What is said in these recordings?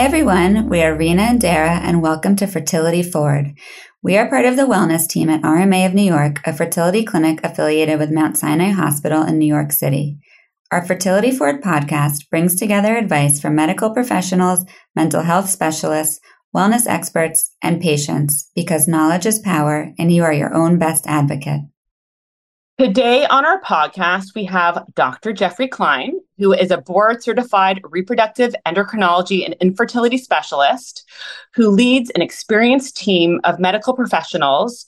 Hi, everyone. We are Rena and Dara, and welcome to Fertility Forward. We are part of the wellness team at RMA of New York, a fertility clinic affiliated with Mount Sinai Hospital in New York City. Our Fertility Forward podcast brings together advice from medical professionals, mental health specialists, wellness experts, and patients because knowledge is power and you are your own best advocate. Today on our podcast, we have Dr. Jeffrey Klein, who is a board certified reproductive endocrinology and infertility specialist who leads an experienced team of medical professionals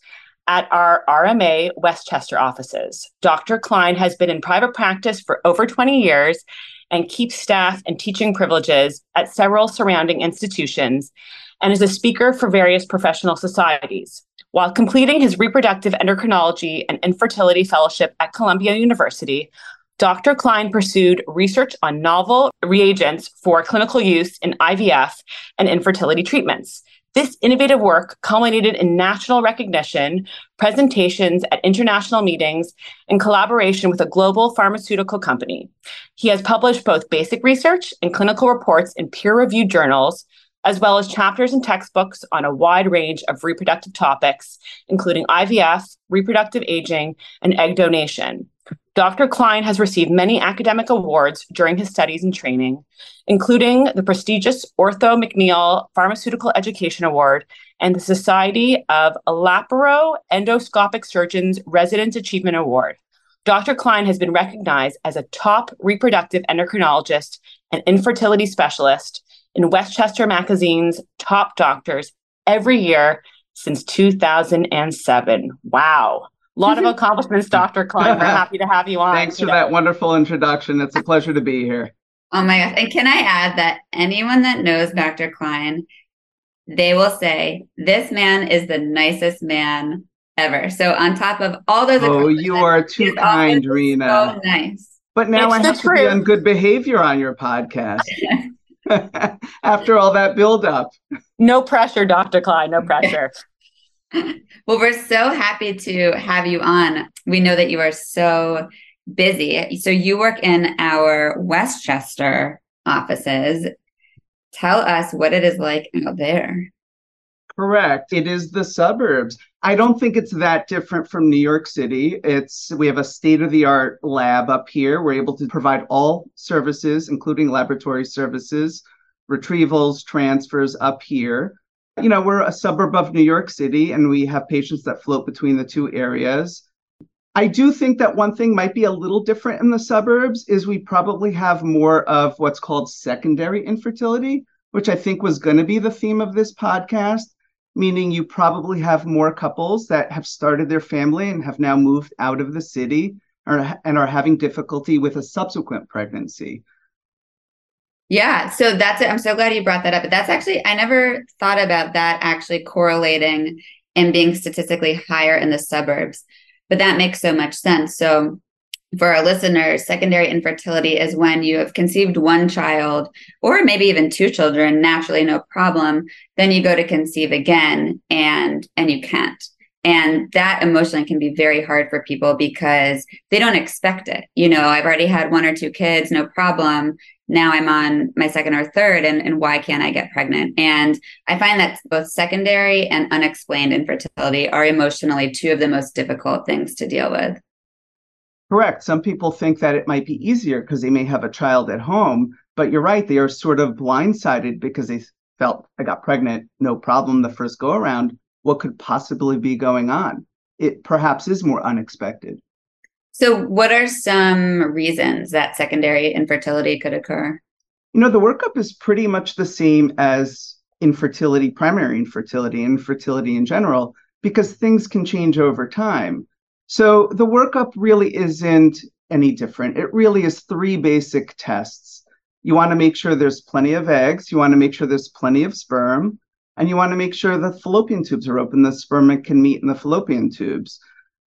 at our RMA Westchester offices. Dr. Klein has been in private practice for over 20 years and keeps staff and teaching privileges at several surrounding institutions and is a speaker for various professional societies. While completing his reproductive endocrinology and infertility fellowship at Columbia University, Dr. Klein pursued research on novel reagents for clinical use in IVF and infertility treatments. This innovative work culminated in national recognition, presentations at international meetings, and collaboration with a global pharmaceutical company. He has published both basic research and clinical reports in peer reviewed journals, as well as chapters and textbooks on a wide range of reproductive topics, including IVF, reproductive aging, and egg donation. Dr. Klein has received many academic awards during his studies and training, including the prestigious Ortho McNeil Pharmaceutical Education Award and the Society of Laparo Endoscopic Surgeons Residence Achievement Award. Dr. Klein has been recognized as a top reproductive endocrinologist and infertility specialist in Westchester Magazine's Top Doctors every year since 2007. Wow. A lot of accomplishments, Dr. Klein. We're happy to have you on. Thanks for that wonderful introduction. It's a pleasure to be here. Oh my gosh. And can I add that anyone that knows Dr. Klein, they will say, this man is the nicest man ever. So on top of all those Oh, you are too kind, Rena. So nice. But now it's I have to be on good behavior on your podcast. after all that buildup. No pressure, Dr. Klein, no pressure. well, we're so happy to have you on. We know that you are so busy. So you work in our Westchester offices. Tell us what it is like out there. Correct. It is the suburbs. I don't think it's that different from New York City. It's we have a state-of-the-art lab up here. We're able to provide all services, including laboratory services, retrievals, transfers up here. You know, we're a suburb of New York City and we have patients that float between the two areas. I do think that one thing might be a little different in the suburbs is we probably have more of what's called secondary infertility, which I think was going to be the theme of this podcast meaning you probably have more couples that have started their family and have now moved out of the city or, and are having difficulty with a subsequent pregnancy. Yeah, so that's it. I'm so glad you brought that up. But that's actually, I never thought about that actually correlating and being statistically higher in the suburbs. But that makes so much sense. So for our listeners, secondary infertility is when you have conceived one child or maybe even two children, naturally no problem. Then you go to conceive again and and you can't. And that emotionally can be very hard for people because they don't expect it. You know, I've already had one or two kids, no problem. Now I'm on my second or third, and, and why can't I get pregnant? And I find that both secondary and unexplained infertility are emotionally two of the most difficult things to deal with. Correct. Some people think that it might be easier because they may have a child at home, but you're right. They are sort of blindsided because they felt I got pregnant, no problem the first go around. What could possibly be going on? It perhaps is more unexpected. So, what are some reasons that secondary infertility could occur? You know, the workup is pretty much the same as infertility, primary infertility, infertility in general, because things can change over time. So the workup really isn't any different. It really is three basic tests. You want to make sure there's plenty of eggs, you want to make sure there's plenty of sperm, and you want to make sure the fallopian tubes are open, the sperm can meet in the fallopian tubes.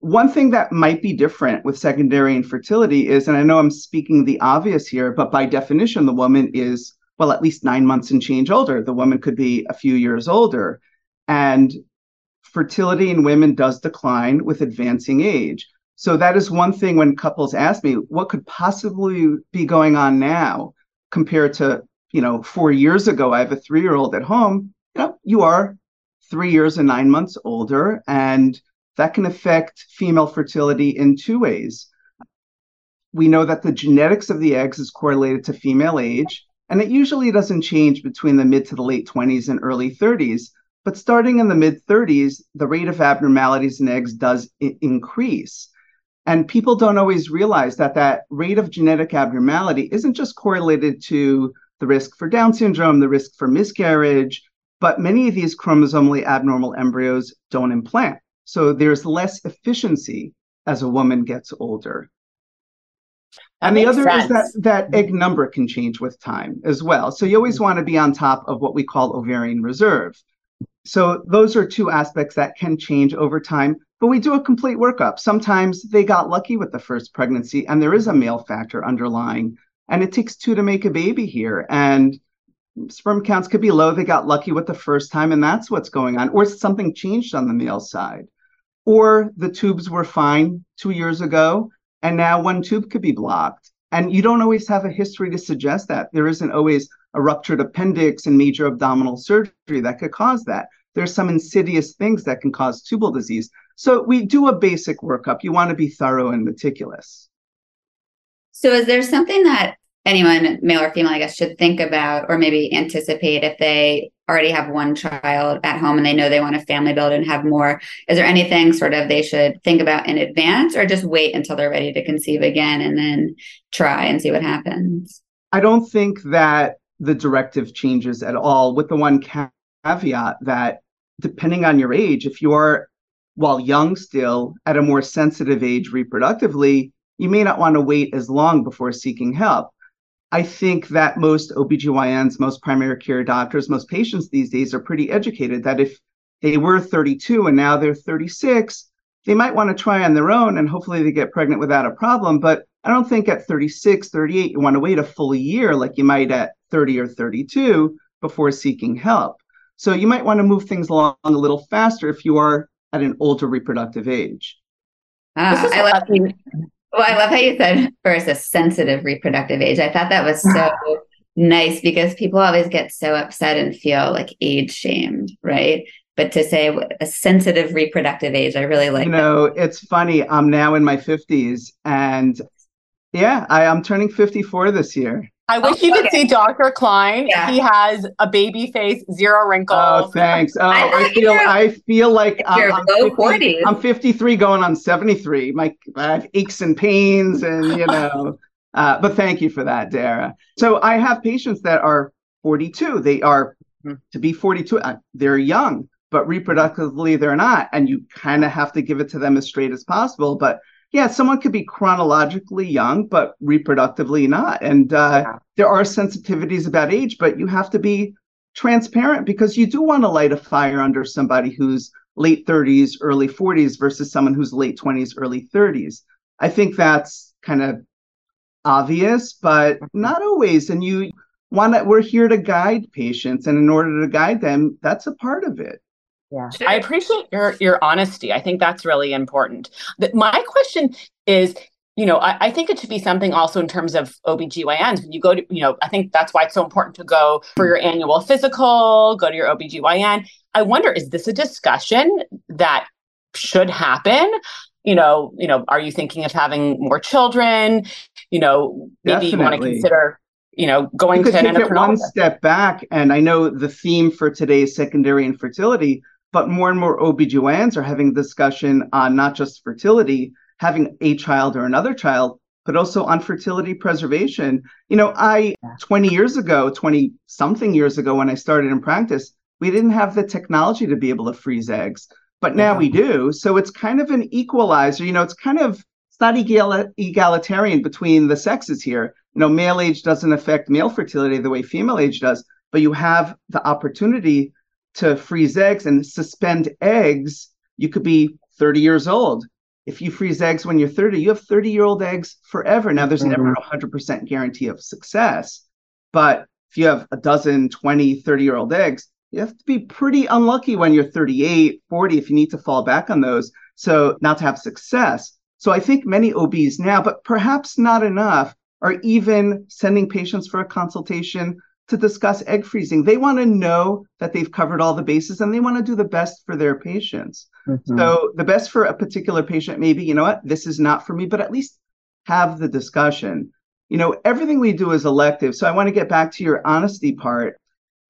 One thing that might be different with secondary infertility is, and I know I'm speaking the obvious here, but by definition, the woman is, well, at least nine months and change older. The woman could be a few years older. And fertility in women does decline with advancing age. So that is one thing when couples ask me, what could possibly be going on now compared to you know, four years ago, I have a three year old at home, you know, you are three years and nine months older. And that can affect female fertility in two ways. We know that the genetics of the eggs is correlated to female age, and it usually doesn't change between the mid to the late 20s and early 30s. But starting in the mid 30s, the rate of abnormalities in eggs does I- increase. And people don't always realize that that rate of genetic abnormality isn't just correlated to the risk for Down syndrome, the risk for miscarriage, but many of these chromosomally abnormal embryos don't implant. So there's less efficiency as a woman gets older. That and the other sense. is that that egg mm-hmm. number can change with time as well. So you always mm-hmm. want to be on top of what we call ovarian reserve. So those are two aspects that can change over time. But we do a complete workup. Sometimes they got lucky with the first pregnancy and there is a male factor underlying, and it takes two to make a baby here. And sperm counts could be low. They got lucky with the first time, and that's what's going on. Or something changed on the male side. Or the tubes were fine two years ago, and now one tube could be blocked. And you don't always have a history to suggest that. There isn't always a ruptured appendix and major abdominal surgery that could cause that. There's some insidious things that can cause tubal disease. So we do a basic workup. You want to be thorough and meticulous. So, is there something that anyone, male or female, I guess, should think about or maybe anticipate if they already have one child at home and they know they want a family build and have more? Is there anything sort of they should think about in advance or just wait until they're ready to conceive again and then try and see what happens? I don't think that the directive changes at all, with the one caveat that depending on your age, if you are while young still at a more sensitive age reproductively, you may not want to wait as long before seeking help. I think that most OBGYNs, most primary care doctors, most patients these days are pretty educated that if they were 32 and now they're 36, they might want to try on their own and hopefully they get pregnant without a problem. But I don't think at 36, 38, you want to wait a full year like you might at 30 or 32 before seeking help. So you might want to move things along a little faster if you are at an older reproductive age. Ah, This is I love a- well, I love how you said first a sensitive reproductive age. I thought that was so nice because people always get so upset and feel like age shamed, right? But to say a sensitive reproductive age, I really like you that. know, it's funny. I'm now in my 50s and yeah, I, I'm turning 54 this year. I wish Oh, you could okay. see Dr. Klein. Yeah. He has a baby face, zero wrinkles. Oh, thanks. Oh, I I, feel I feel like I'm, I'm 50 I'm 53 going on 73. My I have aches and pains and you know. uh, but thank you for that, Dara. So I have patients that are 42. They are Mhm. to be 42. uh, They're young, but reproductively they're not, and you kind of have to give it to them as straight as possible. But yeah, someone could be chronologically young, but reproductively not. And uh, Yeah. there are sensitivities about age, but you have to be transparent because you do want to light a fire under somebody who's late 30s, early 40s versus someone who's late 20s, early 30s. I think that's kind of obvious, but not always. And you want to, we're here to guide patients. And in order to guide them, that's a part of it. Yeah. Sure. I appreciate your your honesty. I think that's really important. The, my question is, you know, I, I think it should be something also in terms of OBGYNs. When you go to, you know, I think that's why it's so important to go for your annual physical, go to your OBGYN. I wonder, is this a discussion that should happen? You know, you know, are you thinking of having more children? You know, maybe you want to consider, you know, going you could to an take it one step back. And I know the theme for today is secondary infertility, but more and more OBGYNs are having a discussion on not just fertility, having a child or another child, but also on fertility preservation. You know, I, 20 years ago, 20 something years ago, when I started in practice, we didn't have the technology to be able to freeze eggs, but now Yeah. we do. So it's kind of an equalizer. You know, it's kind of, it's not egal- egalitarian between the sexes here. You know, male age doesn't affect male fertility the way female age does, but you have the opportunity to freeze eggs and suspend eggs. You could be 30 years old. If you freeze eggs when you're 30, you have 30 year old eggs forever. Now, there's never mm-hmm. a 100% guarantee of success, but if you have a dozen, 20, 30 year old eggs, you have to be pretty unlucky when you're 38, 40 if you need to fall back on those. So, not to have success. So, I think many OBs now, but perhaps not enough, are even sending patients for a consultation to discuss egg freezing. They want to know that they've covered all the bases and they want to do the best for their patients. Mm-hmm. So, the best for a particular patient maybe, you know what, this is not for me, but at least have the discussion. You know, everything we do is elective. So, I want to get back to your honesty part.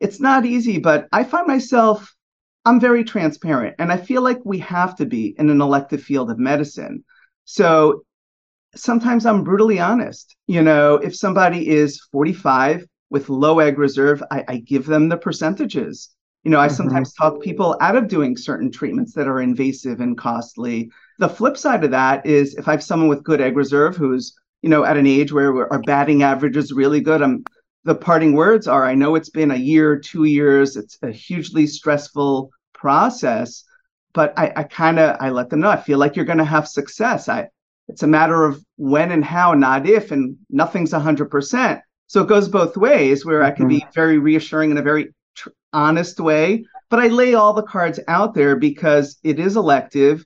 It's not easy, but I find myself, I'm very transparent and I feel like we have to be in an elective field of medicine. So, sometimes I'm brutally honest. You know, if somebody is 45, with low egg reserve, I, I give them the percentages. You know, I mm-hmm. sometimes talk people out of doing certain treatments that are invasive and costly. The flip side of that is if I have someone with good egg reserve who's, you know, at an age where our batting average is really good, I'm the parting words are I know it's been a year, two years, it's a hugely stressful process, but I, I kind of I let them know I feel like you're gonna have success. I it's a matter of when and how, not if, and nothing's hundred percent. So it goes both ways where I can be mm-hmm. very reassuring in a very tr- honest way, but I lay all the cards out there because it is elective.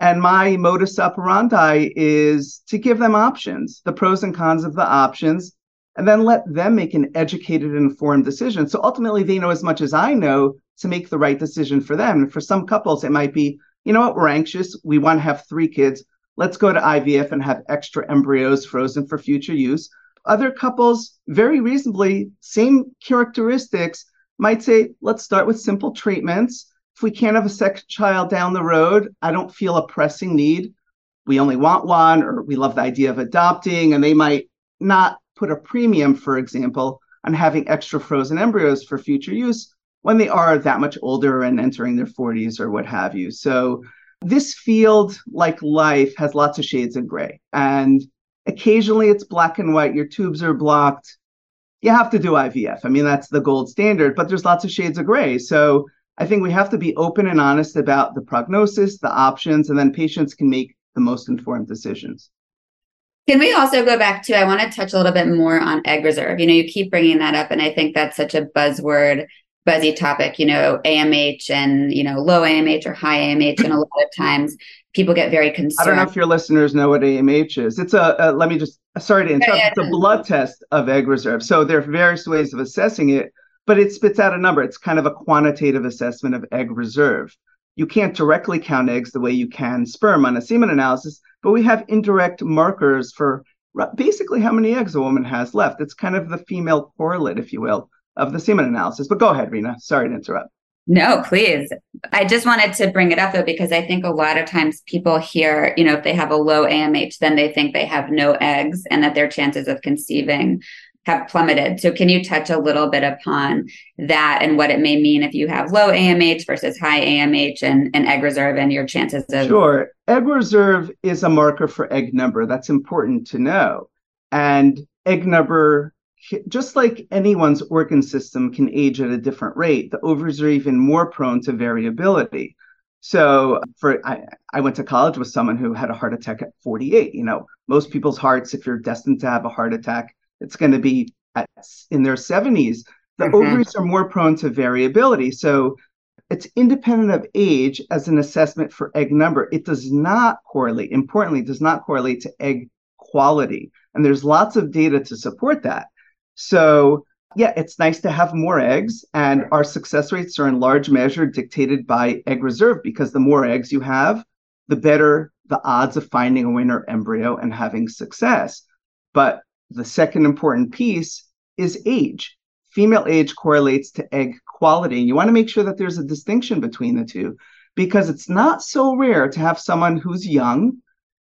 And my modus operandi is to give them options, the pros and cons of the options, and then let them make an educated and informed decision. So ultimately, they know as much as I know to make the right decision for them. And for some couples, it might be, you know what, we're anxious. We want to have three kids. Let's go to IVF and have extra embryos frozen for future use. Other couples, very reasonably, same characteristics, might say, let's start with simple treatments. If we can't have a second child down the road, I don't feel a pressing need. We only want one, or we love the idea of adopting, and they might not put a premium, for example, on having extra frozen embryos for future use when they are that much older and entering their 40s or what have you. So, this field, like life, has lots of shades of gray. And Occasionally it's black and white, your tubes are blocked. You have to do IVF. I mean, that's the gold standard, but there's lots of shades of gray. So I think we have to be open and honest about the prognosis, the options, and then patients can make the most informed decisions. Can we also go back to? I want to touch a little bit more on egg reserve. You know, you keep bringing that up, and I think that's such a buzzword, buzzy topic. You know, AMH and you know low AMH or high AMH, and a lot of times people get very concerned. I don't know if your listeners know what AMH is. It's a, a let me just sorry to interrupt. Yeah, yeah, it's a blood test of egg reserve. So there are various ways of assessing it, but it spits out a number. It's kind of a quantitative assessment of egg reserve. You can't directly count eggs the way you can sperm on a semen analysis, but we have indirect markers for basically how many eggs a woman has left. It's kind of the female correlate, if you will, of the semen analysis. But go ahead, Rena. Sorry to interrupt. No, please. I just wanted to bring it up though, because I think a lot of times people hear, you know, if they have a low AMH, then they think they have no eggs and that their chances of conceiving have plummeted. So, can you touch a little bit upon that and what it may mean if you have low AMH versus high AMH and, and egg reserve and your chances of? Sure. Egg reserve is a marker for egg number. That's important to know. And egg number just like anyone's organ system can age at a different rate, the ovaries are even more prone to variability. So for I, I went to college with someone who had a heart attack at 48. You know, most people's hearts, if you're destined to have a heart attack, it's going to be at, in their 70s. The mm-hmm. ovaries are more prone to variability. So it's independent of age as an assessment for egg number. It does not correlate, importantly, does not correlate to egg quality. And there's lots of data to support that. So, yeah, it's nice to have more eggs, and our success rates are in large measure dictated by egg reserve because the more eggs you have, the better the odds of finding a winner embryo and having success. But the second important piece is age. Female age correlates to egg quality. And you want to make sure that there's a distinction between the two because it's not so rare to have someone who's young.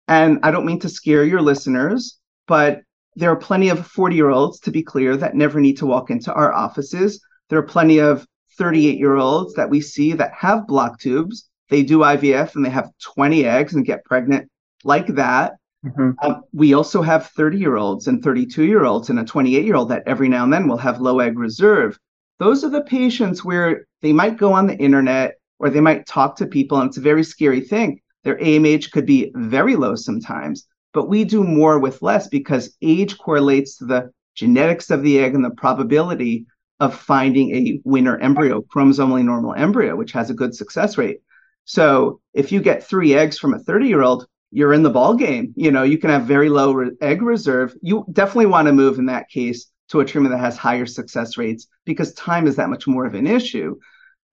And I don't mean to scare your listeners, but there are plenty of 40 year olds, to be clear, that never need to walk into our offices. There are plenty of 38 year olds that we see that have block tubes. They do IVF and they have 20 eggs and get pregnant like that. Mm-hmm. Um, we also have 30 year olds and 32 year olds and a 28 year old that every now and then will have low egg reserve. Those are the patients where they might go on the internet or they might talk to people, and it's a very scary thing. Their AMH could be very low sometimes but we do more with less because age correlates to the genetics of the egg and the probability of finding a winner embryo, chromosomally normal embryo, which has a good success rate. So if you get three eggs from a 30 year old, you're in the ball game. You know, you can have very low re- egg reserve. You definitely want to move in that case to a treatment that has higher success rates because time is that much more of an issue.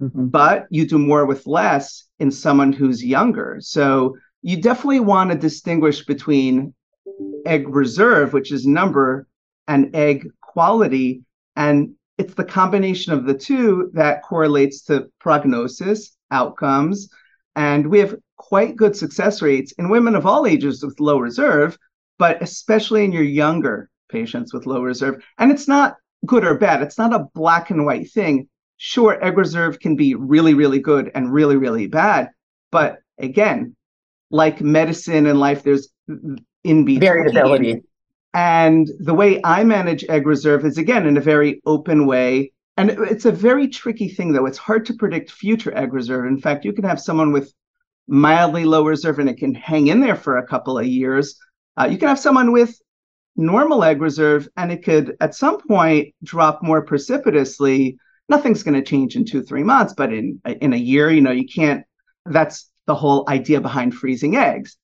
Mm-hmm. But you do more with less in someone who's younger. So you definitely want to distinguish between egg reserve, which is number, and egg quality. And it's the combination of the two that correlates to prognosis, outcomes. And we have quite good success rates in women of all ages with low reserve, but especially in your younger patients with low reserve. And it's not good or bad, it's not a black and white thing. Sure, egg reserve can be really, really good and really, really bad. But again, like medicine and life, there's in between. Variability. And the way I manage egg reserve is again in a very open way. And it's a very tricky thing, though. It's hard to predict future egg reserve. In fact, you can have someone with mildly low reserve and it can hang in there for a couple of years. Uh, you can have someone with normal egg reserve and it could at some point drop more precipitously. Nothing's going to change in two, three months, but in in a year, you know, you can't. That's the whole idea behind freezing eggs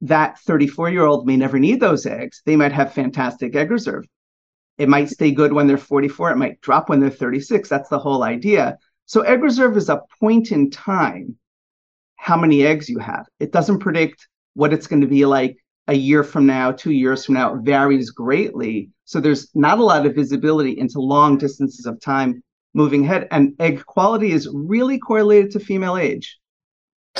that 34 year old may never need those eggs. They might have fantastic egg reserve. It might stay good when they're 44. It might drop when they're 36. That's the whole idea. So, egg reserve is a point in time how many eggs you have. It doesn't predict what it's going to be like a year from now, two years from now. It varies greatly. So, there's not a lot of visibility into long distances of time moving ahead. And egg quality is really correlated to female age.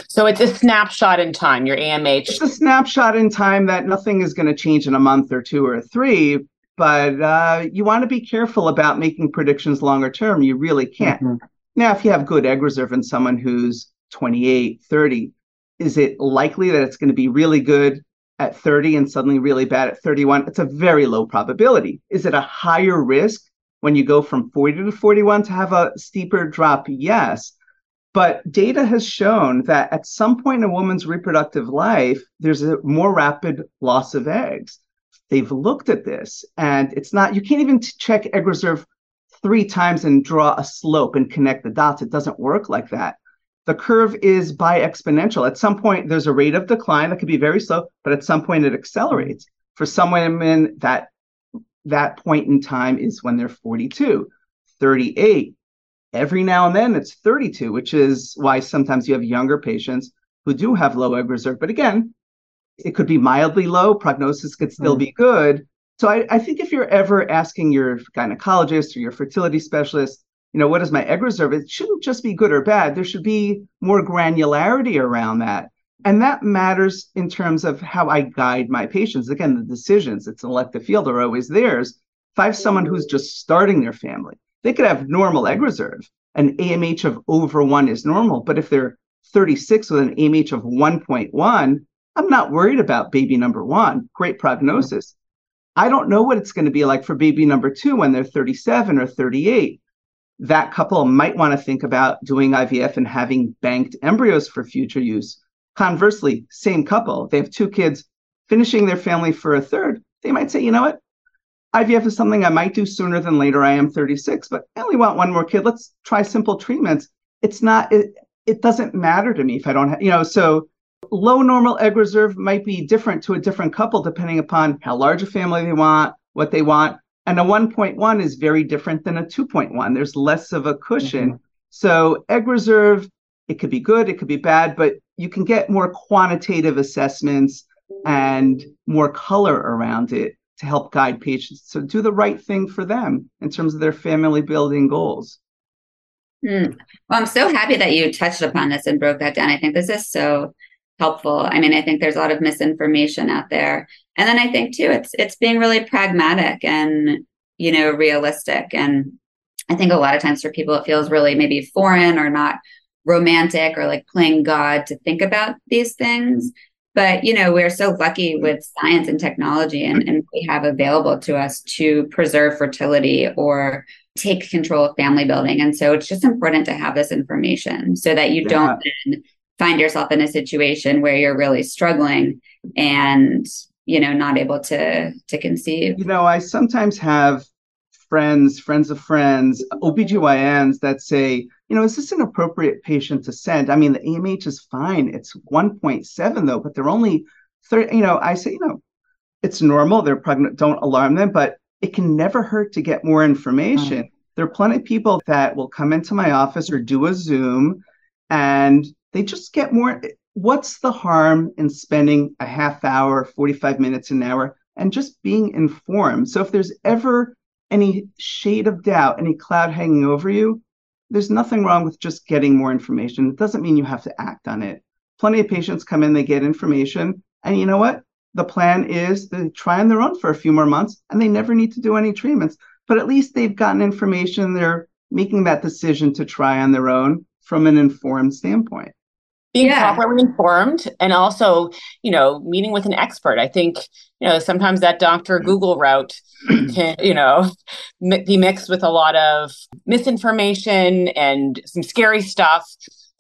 So it's a snapshot in time, your AMH. It's a snapshot in time that nothing is going to change in a month or two or three, but uh, you want to be careful about making predictions longer term. You really can't. Mm-hmm. Now, if you have good egg reserve in someone who's 28, 30, is it likely that it's going to be really good at 30 and suddenly really bad at 31? It's a very low probability. Is it a higher risk when you go from 40 to 41 to have a steeper drop? Yes. But data has shown that at some point in a woman's reproductive life, there's a more rapid loss of eggs. They've looked at this, and it's not, you can't even check egg reserve three times and draw a slope and connect the dots. It doesn't work like that. The curve is bi exponential. At some point, there's a rate of decline that could be very slow, but at some point, it accelerates. For some women, that that point in time is when they're 42, 38, Every now and then it's 32, which is why sometimes you have younger patients who do have low egg reserve. But again, it could be mildly low, prognosis could still mm. be good. So I, I think if you're ever asking your gynecologist or your fertility specialist, you know, what is my egg reserve? It shouldn't just be good or bad. There should be more granularity around that. And that matters in terms of how I guide my patients. Again, the decisions, it's an elective field, are always theirs. If I have someone who's just starting their family, they could have normal egg reserve. An AMH of over one is normal. But if they're 36 with an AMH of 1.1, I'm not worried about baby number one. Great prognosis. I don't know what it's going to be like for baby number two when they're 37 or 38. That couple might want to think about doing IVF and having banked embryos for future use. Conversely, same couple, they have two kids finishing their family for a third. They might say, you know what? IVF is something I might do sooner than later. I am 36, but I only want one more kid. Let's try simple treatments. It's not, it, it doesn't matter to me if I don't have, you know, so low normal egg reserve might be different to a different couple depending upon how large a family they want, what they want. And a 1.1 is very different than a 2.1. There's less of a cushion. Mm-hmm. So egg reserve, it could be good, it could be bad, but you can get more quantitative assessments and more color around it to help guide patients to do the right thing for them in terms of their family building goals. Mm. Well, I'm so happy that you touched upon this and broke that down. I think this is so helpful. I mean, I think there's a lot of misinformation out there. And then I think too, it's it's being really pragmatic and you know realistic. And I think a lot of times for people, it feels really maybe foreign or not romantic or like playing God to think about these things but you know we're so lucky mm-hmm. with science and technology and, and we have available to us to preserve fertility or take control of family building. And so it's just important to have this information so that you yeah. don't then find yourself in a situation where you're really struggling and you know not able to to conceive. You know i sometimes have friends friends of friends obgyns that say you know, is this an appropriate patient to send? I mean, the AMH is fine. It's 1.7 though, but they're only 30, you know, I say, you know, it's normal. They're pregnant. Don't alarm them. But it can never hurt to get more information. Mm. There are plenty of people that will come into my office or do a Zoom and they just get more. What's the harm in spending a half hour, 45 minutes, an hour, and just being informed? So if there's ever any shade of doubt, any cloud hanging over you, there's nothing wrong with just getting more information. It doesn't mean you have to act on it. Plenty of patients come in, they get information, and you know what? The plan is they try on their own for a few more months and they never need to do any treatments. But at least they've gotten information. They're making that decision to try on their own from an informed standpoint being yeah. properly informed and also you know meeting with an expert i think you know sometimes that doctor google route can you know be mixed with a lot of misinformation and some scary stuff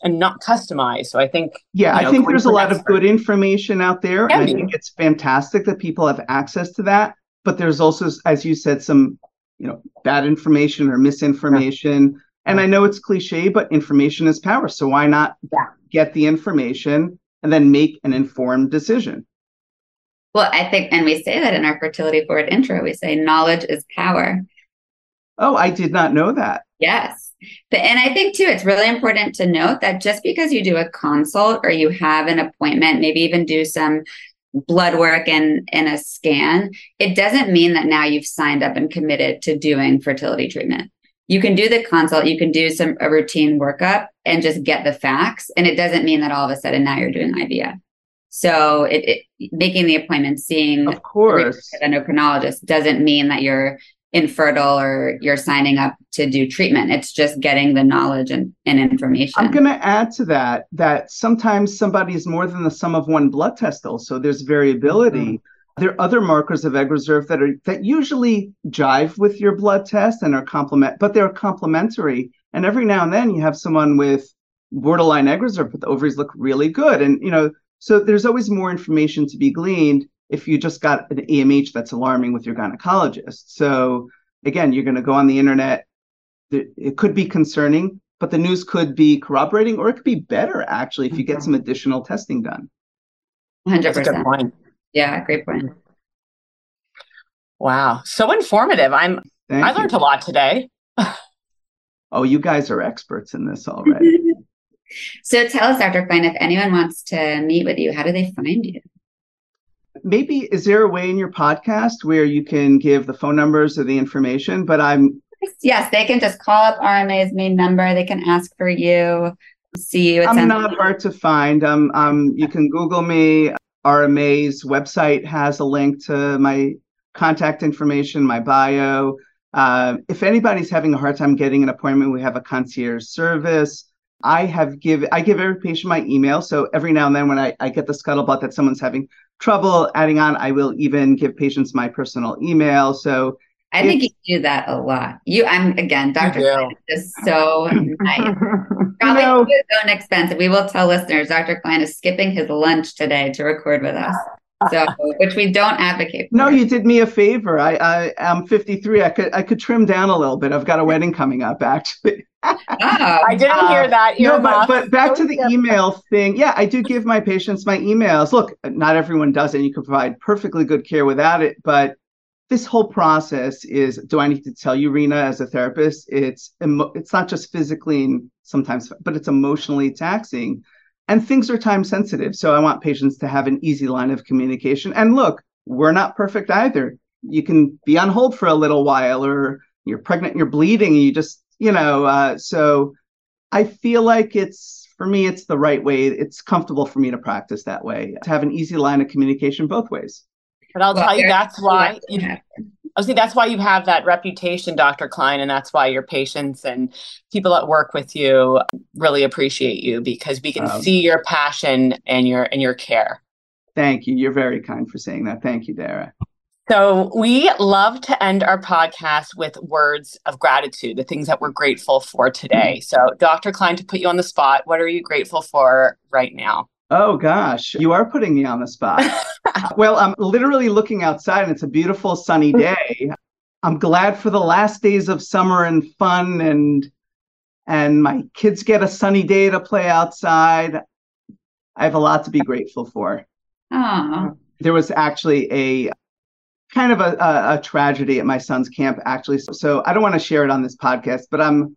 and not customized so i think yeah i know, think there's a lot expert. of good information out there and i think it's fantastic that people have access to that but there's also as you said some you know bad information or misinformation yeah and I know it's cliche, but information is power. So why not get the information and then make an informed decision? Well, I think, and we say that in our fertility forward intro, we say knowledge is power. Oh, I did not know that. Yes. And I think too, it's really important to note that just because you do a consult or you have an appointment, maybe even do some blood work and, and a scan, it doesn't mean that now you've signed up and committed to doing fertility treatment you can do the consult, you can do some a routine workup and just get the facts. And it doesn't mean that all of a sudden now you're doing IVF. So it, it making the appointment, seeing of course an endocrinologist doesn't mean that you're infertile or you're signing up to do treatment. It's just getting the knowledge and, and information. I'm going to add to that that sometimes somebody is more than the sum of one blood test. Also, there's variability. Mm-hmm there are other markers of egg reserve that are that usually jive with your blood test and are complement, but they're complementary. And every now and then you have someone with borderline egg reserve, but the ovaries look really good. And you know, so there's always more information to be gleaned if you just got an AMH that's alarming with your gynecologist. So again, you're going to go on the internet. It could be concerning, but the news could be corroborating, or it could be better actually if you get mm-hmm. some additional testing done. 100%. Yeah, great point. Wow, so informative. I'm Thank I learned you. a lot today. oh, you guys are experts in this already. so tell us, Dr. Klein, if anyone wants to meet with you, how do they find you? Maybe is there a way in your podcast where you can give the phone numbers or the information? But I'm yes, they can just call up RMA's main number. They can ask for you, see you. I'm not hard to find. Um, um, you can Google me. RMA's website has a link to my contact information, my bio. Uh, if anybody's having a hard time getting an appointment, we have a concierge service. I have give I give every patient my email. So every now and then when I, I get the scuttlebutt that someone's having trouble adding on, I will even give patients my personal email. So I think you do that a lot. You, I'm again, Dr. is just so nice. Probably no. own expense. We will tell listeners Dr. Klein is skipping his lunch today to record with us. So, which we don't advocate. For. No, you did me a favor. I, I am 53. I could I could trim down a little bit. I've got a wedding coming up, actually. oh, I didn't uh, hear that. no, but, but back to the email thing. Yeah, I do give my patients my emails. Look, not everyone does it. You can provide perfectly good care without it, but this whole process is do i need to tell you rena as a therapist it's it's not just physically and sometimes but it's emotionally taxing. And things are time sensitive so i want patients to have an easy line of communication. And look we're not perfect either. You can be on hold for a little while or you're pregnant you're bleeding you just you know uh, so i feel like it's for me it's the right way. It's comfortable for me to practice that way to have an easy line of communication both ways but I'll well, tell you that's why you, I think that's why you have that reputation, Dr. Klein, and that's why your patients and people that work with you really appreciate you because we can um, see your passion and your and your care. Thank you. You're very kind for saying that. Thank you, Dara. So, we love to end our podcast with words of gratitude, the things that we're grateful for today. So, Dr. Klein, to put you on the spot, what are you grateful for right now? Oh gosh, you are putting me on the spot. well, I'm literally looking outside and it's a beautiful sunny day. I'm glad for the last days of summer and fun and and my kids get a sunny day to play outside. I have a lot to be grateful for. Aww. There was actually a kind of a, a, a tragedy at my son's camp, actually. So, so I don't want to share it on this podcast, but I'm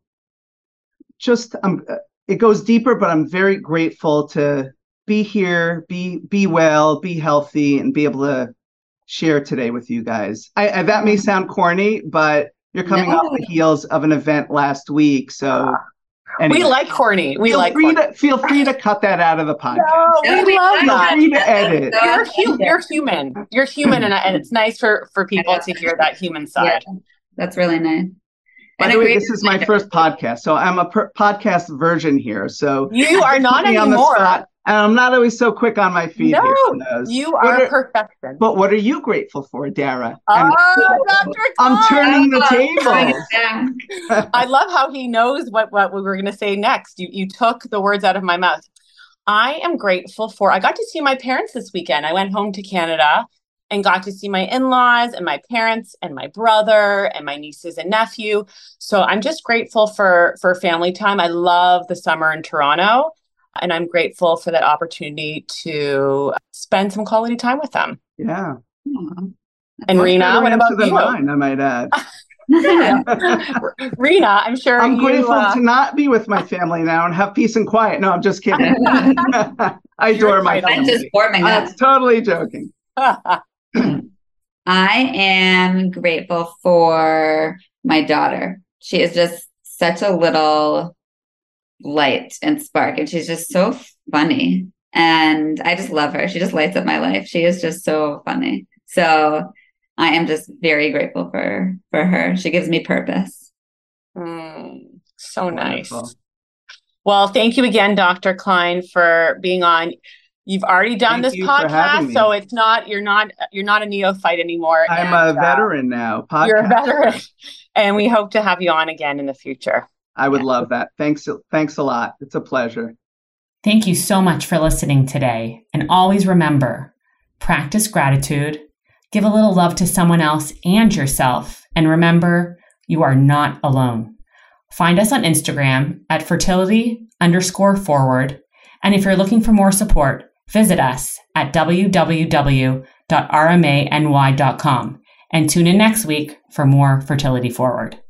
just I'm. It goes deeper, but I'm very grateful to be here, be be well, be healthy, and be able to share today with you guys. I, I that may sound corny, but you're coming no. off the heels of an event last week, so. Anyway, we like corny. We feel like free to feel free to cut that out of the podcast. No, we love feel free to edit. You're, hu- you're human. You're human, and, and it's nice for for people to hear that human side. Yeah, that's really nice. By the way, this is my first podcast, so I'm a per- podcast version here. So you are not anymore. Spot, and I'm not always so quick on my feet. No, you are, are, perfection. But what are you grateful for, Dara? Oh, Dr. I'm turning the table. I love how he knows what, what we were going to say next. You, you took the words out of my mouth. I am grateful for, I got to see my parents this weekend. I went home to Canada and got to see my in-laws and my parents and my brother and my nieces and nephew. So I'm just grateful for for family time. I love the summer in Toronto and I'm grateful for that opportunity to spend some quality time with them. Yeah. And Rena, what about you? Mine, I might add. Rena, I'm sure I'm you, grateful uh... to not be with my family now and have peace and quiet. No, I'm just kidding. I adore my family. I'm just forming up. I'm totally joking. I am grateful for my daughter. She is just such a little light and spark, and she's just so funny. And I just love her. She just lights up my life. She is just so funny. So I am just very grateful for for her. She gives me purpose. Mm, so nice. Wonderful. Well, thank you again, Dr. Klein, for being on. You've already done Thank this podcast, so it's not you're not you're not a neophyte anymore. I'm and, a uh, veteran uh, now. Podcast. You're a veteran, and we hope to have you on again in the future. I would love that. Thanks, thanks a lot. It's a pleasure. Thank you so much for listening today, and always remember: practice gratitude, give a little love to someone else and yourself, and remember you are not alone. Find us on Instagram at fertility underscore forward. And if you're looking for more support, Visit us at www.rmany.com and tune in next week for more Fertility Forward.